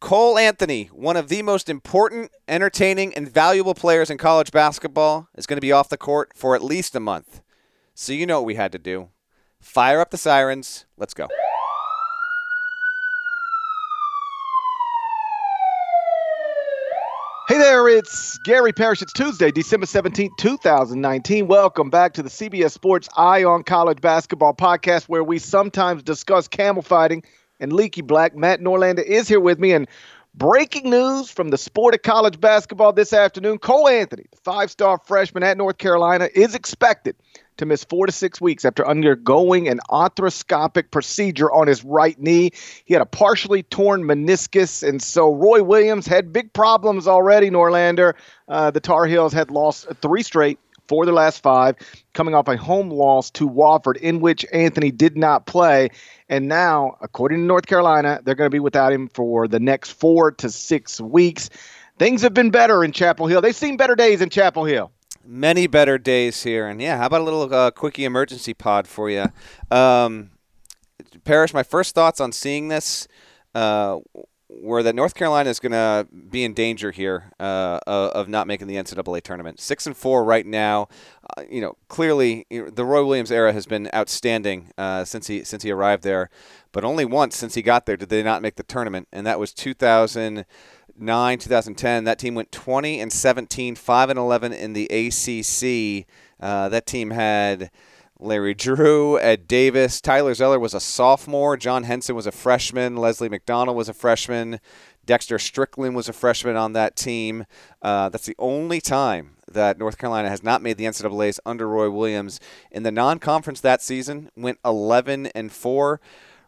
Cole Anthony, one of the most important, entertaining, and valuable players in college basketball, is going to be off the court for at least a month. So you know what we had to do. Fire up the sirens. Let's go. Hey there, it's Gary Parrish. It's Tuesday, December 17th, 2019. Welcome back to the CBS Sports Eye on College Basketball podcast, where we sometimes discuss camel fighting and leaky black. Matt Norlander is here with me. And breaking news from the sport of college basketball this afternoon Cole Anthony, the five star freshman at North Carolina, is expected to miss four to six weeks after undergoing an arthroscopic procedure on his right knee. He had a partially torn meniscus, and so Roy Williams had big problems already. Norlander, uh, the Tar Heels had lost three straight for their last five, coming off a home loss to Wofford, in which Anthony did not play. And now, according to North Carolina, they're going to be without him for the next four to six weeks. Things have been better in Chapel Hill. They've seen better days in Chapel Hill many better days here. And yeah, how about a little uh, quickie emergency pod for you? Um, Parrish, my first thoughts on seeing this uh, were that North Carolina is going to be in danger here uh, of not making the NCAA tournament. Six and four right now. Uh, you know, clearly the Roy Williams era has been outstanding uh, since he since he arrived there, but only once since he got there did they not make the tournament, and that was 2009, 2010, that team went 20 and 17, 5 and 11 in the ACC. Uh, that team had Larry Drew, Ed Davis, Tyler Zeller was a sophomore, John Henson was a freshman, Leslie McDonald was a freshman, Dexter Strickland was a freshman on that team. Uh, that's the only time that North Carolina has not made the NCAA's under Roy Williams. In the non-conference that season, went 11 and 4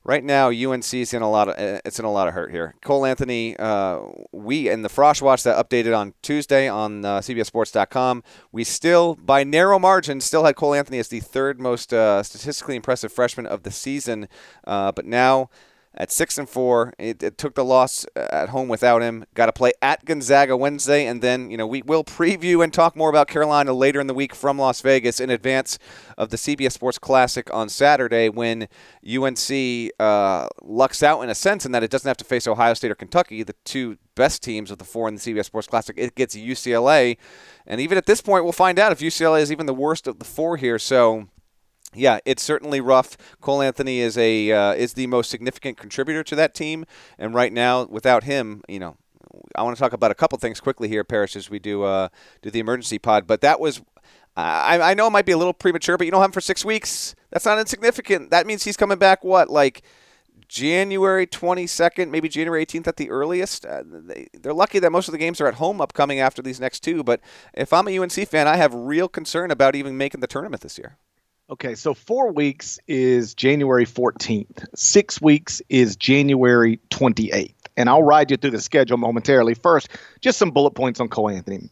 right now UNC is in a lot of uh, it's in a lot of hurt here. Cole Anthony, uh, we and the Frosh Watch that updated on Tuesday on uh, CBSSports.com, we still by narrow margin still had Cole Anthony as the third most uh, statistically impressive freshman of the season, uh, but now at six and four. It, it, took the loss uh, at home without him. Got to play at Gonzaga Wednesday, and then you know we will preview and talk more about Carolina later in the week from Las Vegas in advance of the CBS Sports Classic on Saturday when UNC uh, lucks out in a sense in that it doesn't have to face Ohio State or Kentucky, the two best teams of the four in the CBS Sports Classic. It gets UCLA, and even at this point, we'll find out if UCLA is even the worst of the four here. So yeah, it's certainly rough. Cole Anthony is a uh, is the most significant contributor to that team, and right now, without him, you know, I want to talk about a couple things quickly here, Parrish, as we do uh, do the emergency pod. But that was, I, I know it might be a little premature, but you don't have him for six weeks. That's not insignificant. That means he's coming back. What like? January 22nd, maybe January 18th at the earliest. Uh, they, they're lucky that most of the games are at home upcoming after these next two. But if I'm a UNC fan, I have real concern about even making the tournament this year. Okay, so four weeks is January 14th. Six weeks is January 28th. And I'll ride you through the schedule momentarily. First, just some bullet points on Cole Anthony.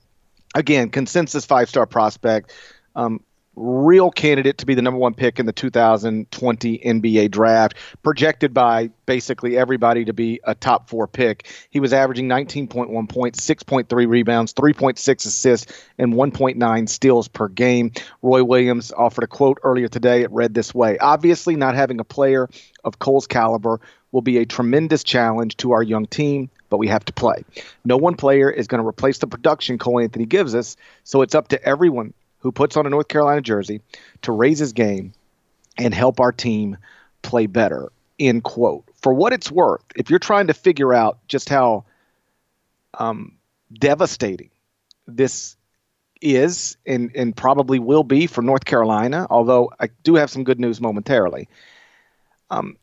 Again, consensus five star prospect. Um, real candidate to be the number one pick in the 2020 NBA draft, projected by basically everybody to be a top four pick. He was averaging 19.1 points, 6.3 rebounds, 3.6 assists, and 1.9 steals per game. Roy Williams offered a quote earlier today. It read this way Obviously, not having a player of Cole's caliber will be a tremendous challenge to our young team, but we have to play. No one player is going to replace the production Cole Anthony gives us, so it's up to everyone who puts on a North Carolina jersey to raise his game and help our team play better. End quote. For what it's worth, if you're trying to figure out just how um, devastating this is and, and probably will be for North Carolina, although I do have some good news momentarily. Um,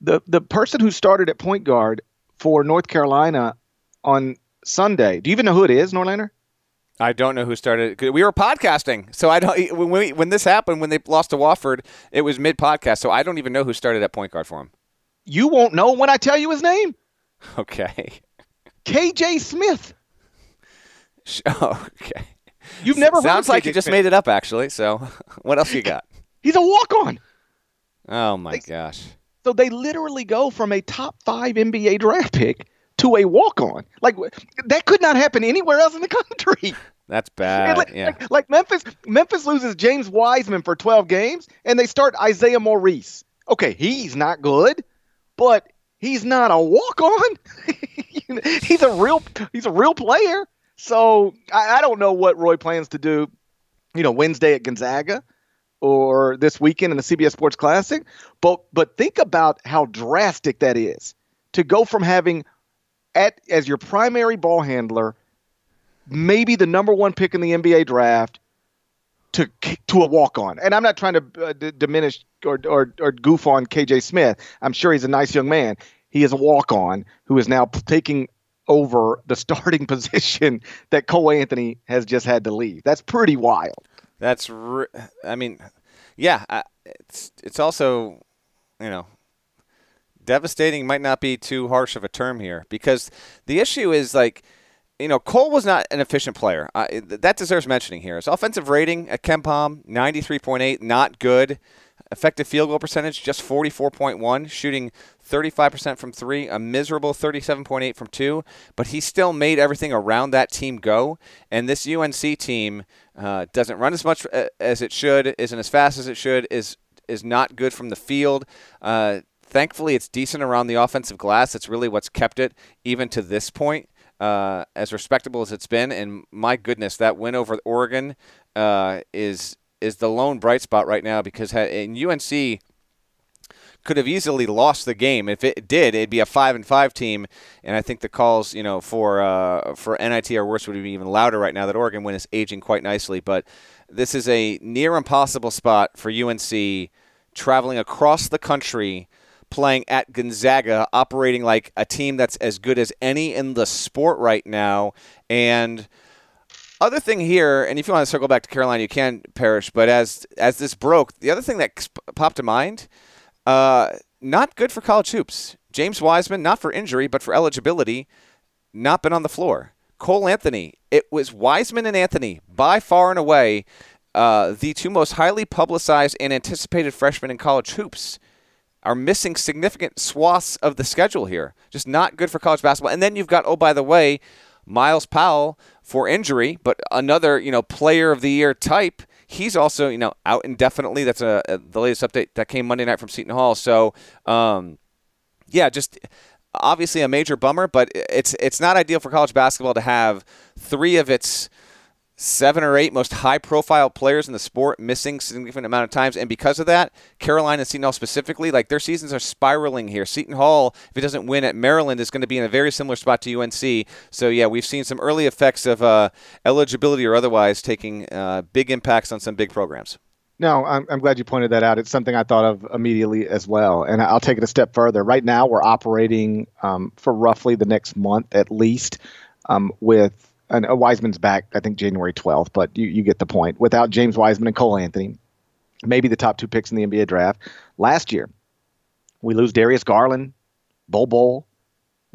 the the person who started at point guard for North Carolina on Sunday, do you even know who it is, Norlander? I don't know who started. We were podcasting, so I don't. When we, when this happened, when they lost to Wofford, it was mid podcast, so I don't even know who started at point guard for him. You won't know when I tell you his name. Okay. KJ Smith. Oh, okay. You've never sounds like you just Smith. made it up, actually. So, what else you got? He's a walk on. Oh my gosh. So they literally go from a top five NBA draft pick to a walk on. Like that could not happen anywhere else in the country. That's bad. Like, yeah. Like, like, Memphis, Memphis loses James Wiseman for 12 games, and they start Isaiah Maurice. Okay, he's not good, but he's not a walk on. he's a real he's a real player. So I, I, don't know what Roy plans to do, you know, Wednesday at Gonzaga or this weekend in the CBS Sports Classic. But but think about how drastic that is to go from having at as your primary ball handler, maybe the number one pick in the NBA draft, to to a walk on. And I'm not trying to uh, d- diminish or, or or goof on KJ Smith. I'm sure he's a nice young man. He is a walk on who is now taking over the starting position that Cole Anthony has just had to leave. That's pretty wild. That's re- I mean, yeah, it's it's also, you know, devastating might not be too harsh of a term here because the issue is like you know, Cole was not an efficient player. That deserves mentioning here. His offensive rating at KenPom, 93.8, not good. Effective field goal percentage, just 44.1, shooting 35% from three, a miserable 37.8 from two, but he still made everything around that team go. And this UNC team uh, doesn't run as much uh, as it should, isn't as fast as it should, is is not good from the field. Uh, thankfully, it's decent around the offensive glass. That's really what's kept it even to this point uh, as respectable as it's been. And my goodness, that win over Oregon uh, is is the lone bright spot right now because in UNC could have easily lost the game. If it did, it'd be a five and five team, and I think the calls, you know, for uh, for NIT or worse would be even louder right now. That Oregon win is aging quite nicely, but this is a near impossible spot for UNC, traveling across the country playing at Gonzaga, operating like a team that's as good as any in the sport right now. And other thing here, and if you want to circle back to Carolina, you can Parrish. But as as this broke, the other thing that popped to mind, uh, not good for college hoops. James Wiseman, not for injury, but for eligibility, not been on the floor. Cole Anthony, it was Wiseman and Anthony by far and away uh, the two most highly publicized and anticipated freshmen in college hoops are missing significant swaths of the schedule here. Just not good for college basketball. And then you've got, oh, by the way, Myles Powell for injury, but another, you know, player of the year type. He's also, you know, out indefinitely. That's a, a the latest update that came Monday night from Seton Hall. So, um, yeah, just obviously a major bummer, but it's it's not ideal for college basketball to have three of its seven or eight most high profile players in the sport missing significant amount of times and because of that carolina and seton hall specifically like their seasons are spiraling here seton hall if it doesn't win at maryland is going to be in a very similar spot to unc so yeah we've seen some early effects of uh, eligibility or otherwise taking uh, big impacts on some big programs no, I'm, I'm glad you pointed that out. It's something I thought of immediately as well. And I'll take it a step further. Right now, we're operating um, for roughly the next month at least um, with and uh, Wiseman's back, I think January 12th, but you, you get the point. Without James Wiseman and Cole Anthony, maybe the top two picks in the NBA draft. Last year, we lose Darius Garland, Bol Bol,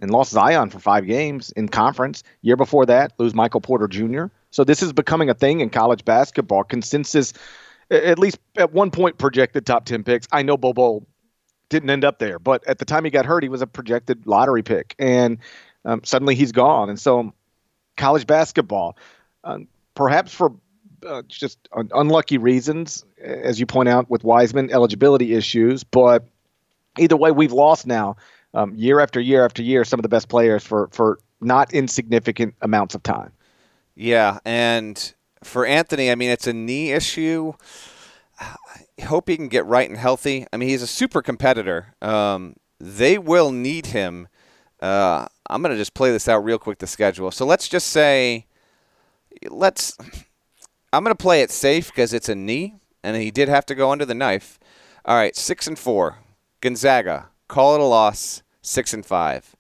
and lost Zion for five games in conference. Year before that, lose Michael Porter Jr. So this is becoming a thing in college basketball. Consensus, at least at one point, projected top 10 picks. I know Bol Bol didn't end up there, but at the time he got hurt, he was a projected lottery pick. And um, suddenly he's gone. And so college basketball, uh, perhaps for uh, just unlucky reasons, as you point out with Wiseman eligibility issues. But either way, we've lost now um, year after year after year some of the best players for for not insignificant amounts of time. Yeah, and for Anthony, I mean, it's a knee issue. I hope he can get right and healthy. I mean, he's a super competitor. Um, they will need him. Uh, I'm going to just play this out real quick, the schedule. So let's just say, let's, I'm going to play it safe because it's a knee, and he did have to go under the knife. All right, six and four. Gonzaga, call it a loss, six and five.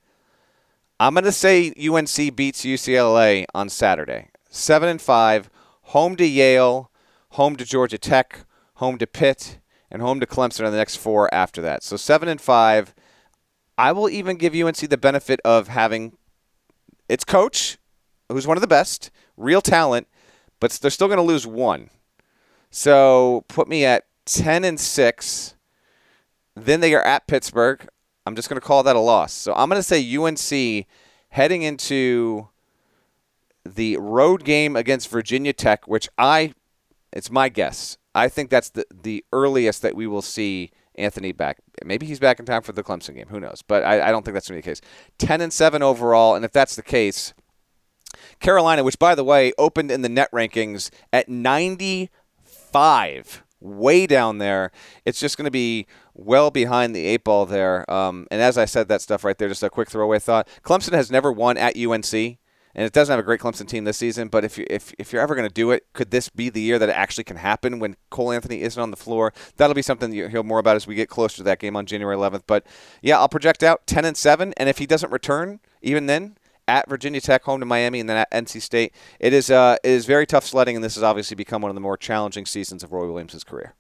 I'm going to say UNC beats UCLA on Saturday. Seven and five, home to Yale, home to Georgia Tech, home to Pitt, and home to Clemson on the next four after that. So seven and five. I will even give UNC the benefit of having its coach, who's one of the best, real talent, but they're still going to lose one. So put me at 10 and 6. Then they are at Pittsburgh. I'm just going to call that a loss. So I'm going to say UNC heading into the road game against Virginia Tech, which I, it's my guess. I think that's the, the earliest that we will see Anthony back. Maybe he's back in time for the Clemson game. Who knows? But I, I don't think that's going to be the case. 10 and 7 overall. And if that's the case, Carolina, which by the way opened in the net rankings at 95, way down there, it's just going to be well behind the eight ball there. Um, and as I said that stuff right there, just a quick throwaway thought Clemson has never won at UNC and it doesn't have a great Clemson team this season. But if you if, if you're ever going to do it, could this be the year that it actually can happen when Cole Anthony isn't on the floor? That'll be something you'll hear more about as we get closer to that game on January 11th. But yeah, I'll project out 10 and seven, and if he doesn't return, even then. At Virginia Tech, home to Miami, and then at NC State, it is uh, it is very tough sledding, and this has obviously become one of the more challenging seasons of Roy Williams' career.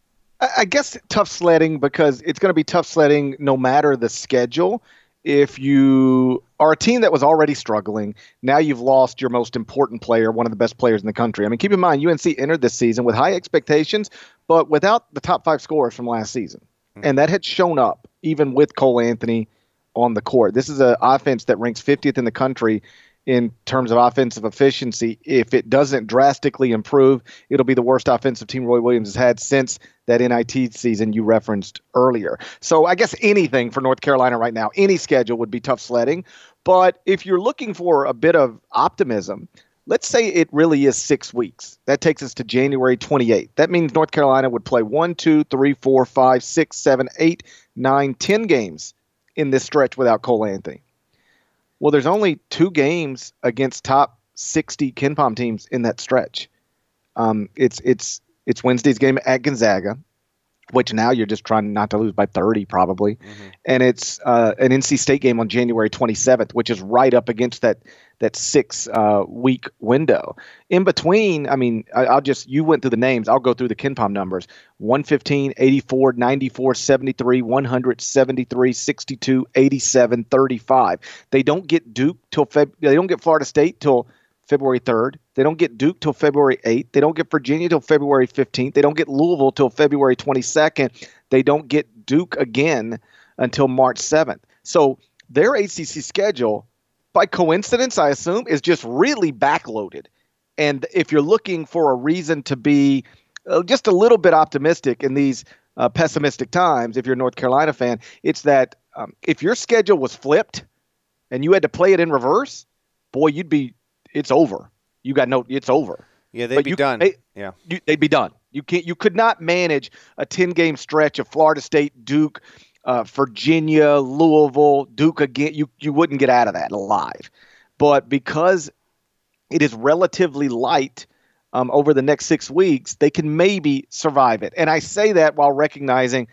I guess tough sledding because it's going to be tough sledding no matter the schedule if you are a team that was already struggling, now you've lost your most important player, one of the best players in the country. I mean, keep in mind, UNC entered this season with high expectations, but without the top five scorers from last season. Mm-hmm. And that had shown up even with Cole Anthony on the court. This is an offense that ranks 50th in the country in terms of offensive efficiency. If it doesn't drastically improve, it'll be the worst offensive team Roy Williams has had since that NIT season you referenced earlier. So I guess anything for North Carolina right now, any schedule would be tough sledding. But if you're looking for a bit of optimism, let's say it really is six weeks. That takes us to January 28th. That means North Carolina would play one, two, three, four, five, six, seven, eight, nine, ten games in this stretch without Cole Anthony. Well, there's only two games against top 60 KenPom teams in that stretch. Um, it's it's it's Wednesday's game at Gonzaga, which now you're just trying not to lose by 30 probably, mm-hmm. and it's uh, an NC State game on January 27th, which is right up against that that six uh, week window. In between, I mean, I, will just, you went through the names. I'll go through the KenPom numbers 115, 84, 94, 73, 173, 62, 87, 35. They don't get Duke till Feb, they don't get Florida State till February 3rd. They don't get Duke till February 8th. They don't get Virginia till February 15th. They don't get Louisville till February 22nd. They don't get Duke again until March 7th. So their ACC schedule by coincidence, I assume, is just really backloaded. And if you're looking for a reason to be uh, just a little bit optimistic in these uh, pessimistic times, if you're a North Carolina fan, it's that um, if your schedule was flipped and you had to play it in reverse, boy, you'd be it's over. You got no, it's over. Yeah, they'd but be you, done. They, yeah, you, they'd be done. You can't. You could not manage a ten game stretch of Florida State, Duke, uh, Virginia, Louisville, Duke again, you you wouldn't get out of that alive. But because it is relatively light um, over the next six weeks, they can maybe survive it. And I say that while recognizing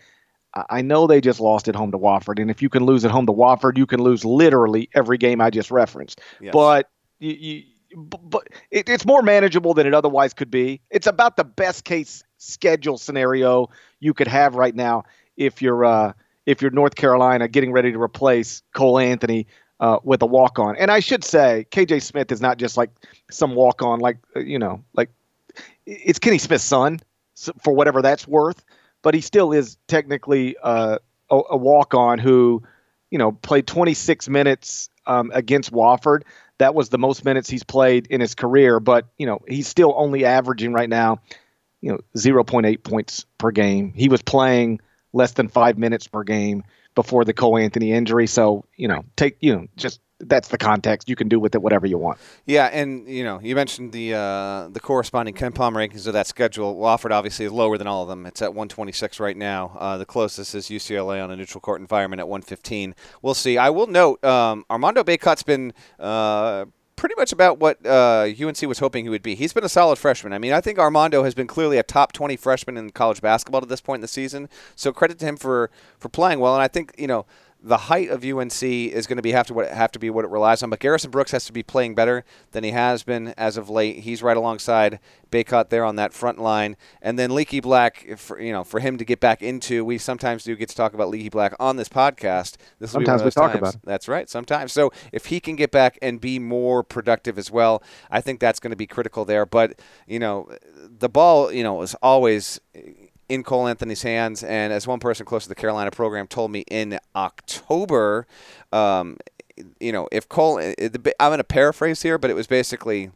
I know they just lost at home to Wofford, and if you can lose at home to Wofford, you can lose literally every game I just referenced. Yes. But you, you but it, it's more manageable than it otherwise could be. It's about the best case schedule scenario you could have right now if you're uh, if you're North Carolina getting ready to replace Cole Anthony uh, with a walk on. And I should say, KJ Smith is not just like some walk on, like, uh, you know, like it's Kenny Smith's son for whatever that's worth, but he still is technically uh, a, a walk on who, you know, played 26 minutes um, against Wofford. That was the most minutes he's played in his career, but, you know, he's still only averaging right now, you know, 0.8 points per game. He was playing less than five minutes per game before the Cole Anthony injury. So, you know, take, you know, just that's the context. You can do with it whatever you want. Yeah, and you know, you mentioned the uh, the corresponding KenPom rankings of that schedule. Wofford obviously is lower than all of them. It's at 126 right now. Uh, the closest is UCLA on a neutral court environment at 115. We'll see. I will note um, Armando Bacot's been uh, pretty much about what uh, UNC was hoping he would be. He's been a solid freshman. I mean, I think Armando has been clearly a top 20 freshman in college basketball to this point in the season. So credit to him for for playing well. And I think you know the height of UNC is going to be have to what, have to be what it relies on. But Garrison Brooks has to be playing better than he has been as of late. He's right alongside Bacot there on that front line, and then Leaky Black. For, you know, for him to get back into, we sometimes do get to talk about Leaky Black on this podcast. This sometimes we talk times. about. It. That's right. Sometimes. So if he can get back and be more productive as well, I think that's going to be critical there. But you know, the ball, you know, is always in Cole Anthony's hands. And as one person close to the Carolina program told me in October, um, you know, if Cole, I'm going to paraphrase here, but it was basically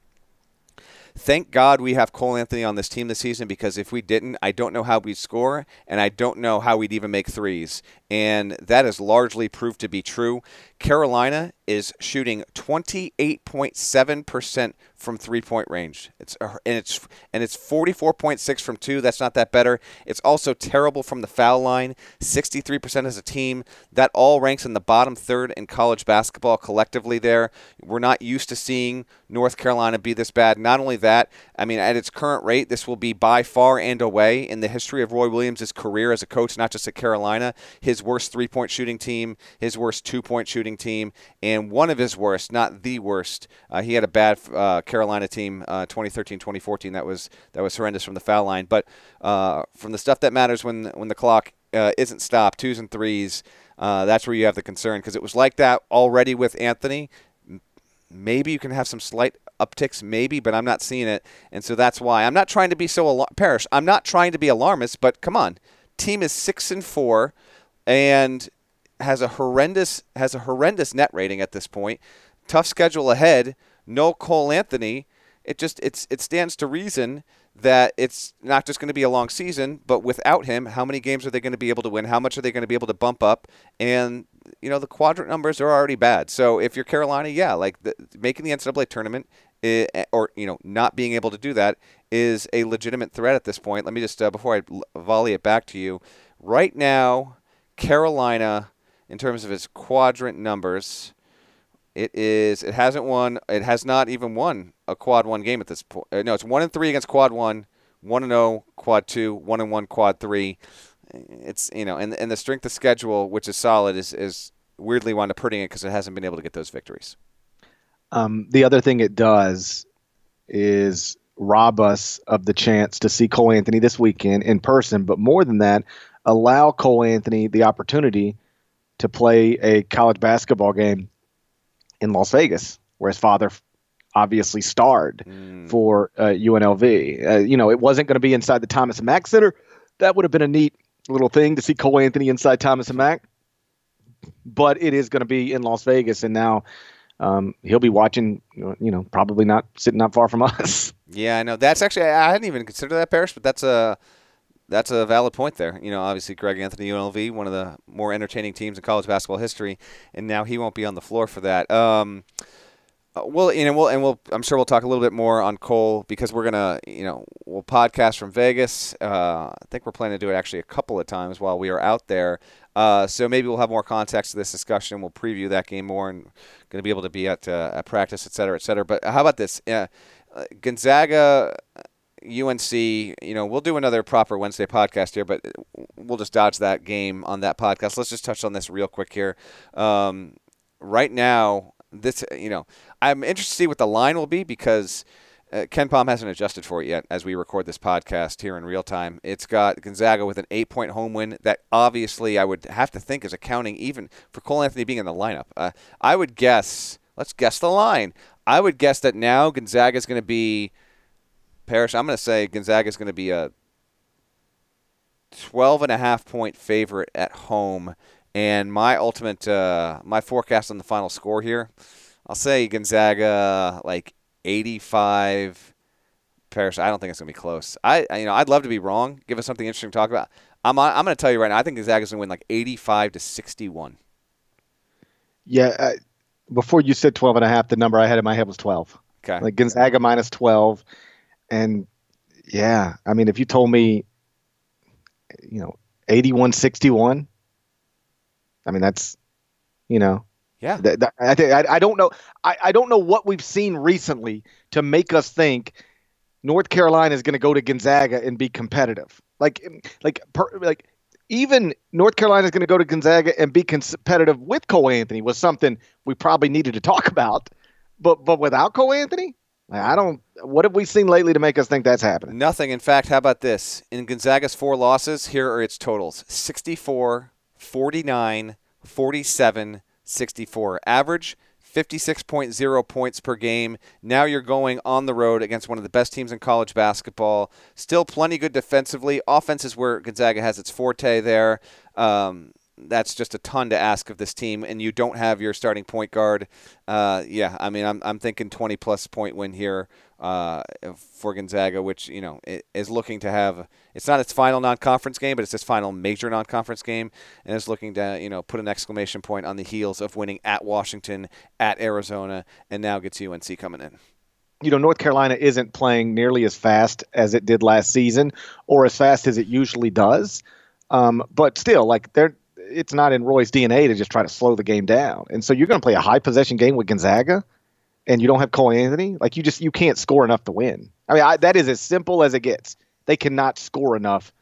Thank God we have Cole Anthony on this team this season because if we didn't, I don't know how we'd score and I don't know how we'd even make threes. And that has largely proved to be true. Carolina is shooting 28.7% from three-point range. It's uh, and it's and it's 44.6 from 2. That's not that better. It's also terrible from the foul line, 63% as a team. That all ranks in the bottom third in college basketball collectively there. We're not used to seeing North Carolina be this bad. Not only that, I mean at its current rate, this will be by far and away in the history of Roy Williams' career as a coach, not just at Carolina, his worst three-point shooting team, his worst two-point shooting team, and one of his worst, not the worst. Uh, he had a bad uh, Carolina team, uh, 2013, 2014. That was that was horrendous from the foul line. But uh, from the stuff that matters when when the clock uh, isn't stopped, twos and threes, uh, that's where you have the concern because it was like that already with Anthony. Maybe you can have some slight upticks, maybe, but I'm not seeing it, and so that's why I'm not trying to be so alar- Parrish. I'm not trying to be alarmist, but come on, team is six and four, and has a horrendous has a horrendous net rating at this point. Tough schedule ahead. No Cole Anthony. It just it's it stands to reason that it's not just going to be a long season, but without him, how many games are they going to be able to win? How much are they going to be able to bump up? And you know the quadrant numbers are already bad. So if you're Carolina, yeah, like the, making the NCAA tournament eh, or you know not being able to do that is a legitimate threat at this point. Let me just uh, before I volley it back to you, right now, Carolina in terms of its quadrant numbers. It is. It hasn't won. It has not even won a quad one game at this point. Uh, no, it's one and three against quad one, one and zero oh, quad two, one and one quad three. It's you know, and and the strength of schedule, which is solid, is is weirdly wound up hurting it because it hasn't been able to get those victories. Um, the other thing it does is rob us of the chance to see Cole Anthony this weekend in person, but more than that, allow Cole Anthony the opportunity to play a college basketball game in Las Vegas, where his father obviously starred mm. for uh, UNLV. Uh, you know, it wasn't going to be inside the Thomas and Mack Center. That would have been a neat little thing to see Cole Anthony inside Thomas and Mack. But it is going to be in Las Vegas, and now um, he'll be watching. You know, probably not sitting not far from us. Yeah, I know. That's actually I hadn't even considered that, Parrish, but that's a that's a valid point there. You know, obviously Greg Anthony UNLV, one of the more entertaining teams in college basketball history, and now he won't be on the floor for that. Um, uh, well, you know, we'll and we'll. I'm sure we'll talk a little bit more on Cole because we're gonna, you know, we'll podcast from Vegas. Uh, I think we're planning to do it actually a couple of times while we are out there. Uh, so maybe we'll have more context to this discussion. We'll preview that game more and going to be able to be at, uh, at practice, et cetera, et cetera. But how about this? Uh, Gonzaga UNC, you know, we'll do another proper Wednesday podcast here, but we'll just dodge that game on that podcast. Let's just touch on this real quick here. Um, right now, this, you know, I'm interested to see what the line will be because uh, KenPom hasn't adjusted for it yet as we record this podcast here in real time. It's got Gonzaga with an eight point home win that obviously I would have to think is accounting even for Cole Anthony being in the lineup. Uh, I would guess, let's guess the line. I would guess that now Gonzaga is going to be Parrish, I'm going to say Gonzaga is going to be a 12 and a half point favorite at home. And my ultimate, uh, my forecast on the final score here, I'll say Gonzaga like 85. Parrish, I don't think it's going to be close. I, you know, I'd love to be wrong. Give us something interesting to talk about. I'm, I'm going to tell you right now. I think Gonzaga's going to win like 85 to 61. Yeah. Uh, before you said 12 and a half, the number I had in my head was 12. Okay. Like Gonzaga minus 12 and yeah, I mean, if you told me, you know, 8161, I mean, that's, you know, yeah. Th- th- I, th- I, I don't know. I, I don't know what we've seen recently to make us think North Carolina is going to go to Gonzaga and be competitive. Like, like, per, like, even North Carolina is going to go to Gonzaga and be competitive with Cole Anthony was something we probably needed to talk about. But but without Cole Anthony, I don't. What have we seen lately to make us think that's happening? Nothing. In fact, how about this? In Gonzaga's four losses, here are its totals 64, 49, 47, 64. Average 56.0 points per game. Now you're going on the road against one of the best teams in college basketball. Still plenty good defensively. Offense is where Gonzaga has its forte there. Um, that's just a ton to ask of this team, and you don't have your starting point guard. Uh, yeah, I mean, I'm, I'm thinking 20 plus point win here uh, for Gonzaga, which you know is looking to have. It's not its final non-conference game, but it's its final major non-conference game, and is looking to you know put an exclamation point on the heels of winning at Washington, at Arizona, and now gets UNC coming in you know, North Carolina isn't playing nearly as fast as it did last season or as fast as it usually does. Um, but still, like they're it's not in Roy's DNA to just try to slow the game down. And so you're going to play a high possession game with Gonzaga, and you don't have Cole Anthony. Like you just you can't score enough to win. I mean, I, that is as simple as it gets. They cannot score enough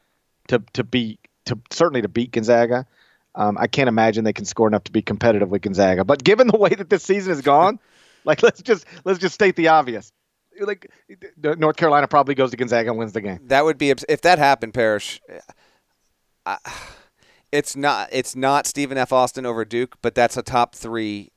to to beat to certainly to beat Gonzaga. Um, I can't imagine they can score enough to be competitive with Gonzaga. But given the way that this season has gone, like let's just let's just state the obvious. Like North Carolina probably goes to Gonzaga and wins the game. That would be if that happened, Parrish. I, it's not it's not Stephen F. Austin over Duke, but that's a top three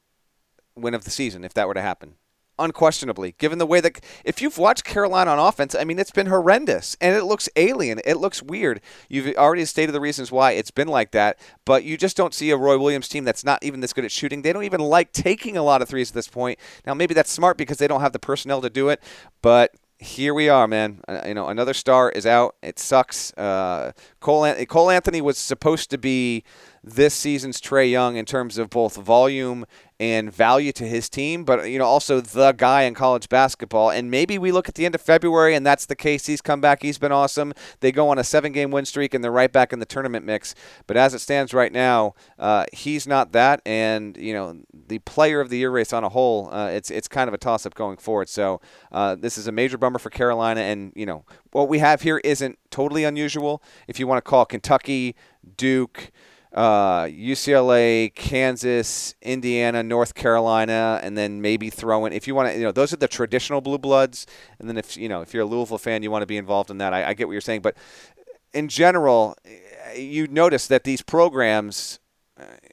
win of the season if that were to happen. Unquestionably, given the way that if you've watched Carolina on offense, I mean it's been horrendous and it looks alien. It looks weird. You've already stated the reasons why it's been like that, but you just don't see a Roy Williams team that's not even this good at shooting. They don't even like taking a lot of threes at this point. Now maybe that's smart because they don't have the personnel to do it, but here we are, man. Uh, you know, another star is out. It sucks. Uh, Cole, An- Cole Anthony was supposed to be this season's Trae Young in terms of both volume and value to his team, but you know also the guy in college basketball. And maybe we look at the end of February and that's the case. He's come back. He's been awesome. They go on a seven-game win streak and they're right back in the tournament mix. But as it stands right now, uh, he's not that. And you know the player of the year race on a whole, uh, it's it's kind of a toss-up going forward. So uh, this is a major bummer for Carolina. And you know what we have here isn't totally unusual. If you want to call Kentucky, Duke uh, UCLA, Kansas, Indiana, North Carolina, and then maybe throw in if you want to. You know, those are the traditional blue bloods. And then if you know if you're a Louisville fan, you want to be involved in that. I, I get what you're saying, but in general, you notice that these programs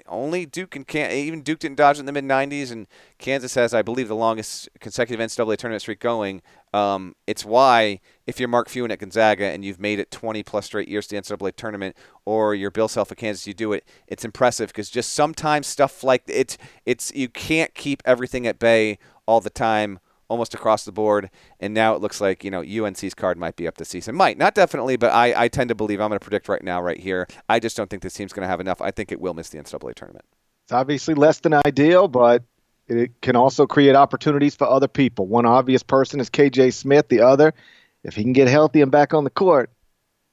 only Duke and Can- even Duke didn't dodge in the mid 90s, and Kansas has, I believe, the longest consecutive NCAA tournament streak going. Um, it's why if you're Mark Few at Gonzaga and you've made it 20 plus straight years to the NCAA tournament, or you're Bill Self at Kansas, you do it. It's impressive because just sometimes stuff like it's it's you can't keep everything at bay all the time almost across the board. And now it looks like, you know, UNC's card might be up this season. Might, not definitely, but I, I tend to believe, I'm going to predict right now, right here. I just don't think this team's going to have enough. I think it will miss the NCAA tournament. It's obviously less than ideal, but it can also create opportunities for other people. One obvious person is KJ Smith. The other, if he can get healthy and back on the court,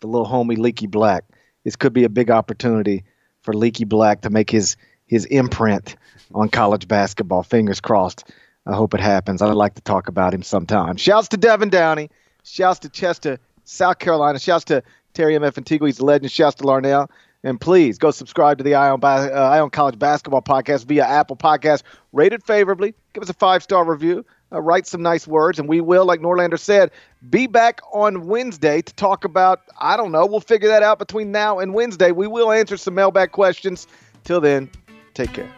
the little homie Leaky Black. This could be a big opportunity for Leaky Black to make his his imprint on college basketball. Fingers crossed. I hope it happens. I'd like to talk about him sometime. Shouts to Devin Downey. Shouts to Chester, South Carolina. Shouts to Terry M. F. Antigua. He's a legend. Shouts to Larnell. And please go subscribe to the Ion, on, uh, Eye on College Basketball Podcast via Apple Podcast. Rated favorably. Give us a five star review. Uh, write some nice words. And we will, like Norlander said, be back on Wednesday to talk about, I don't know, we'll figure that out between now and Wednesday. We will answer some mailbag questions. Till then, take care.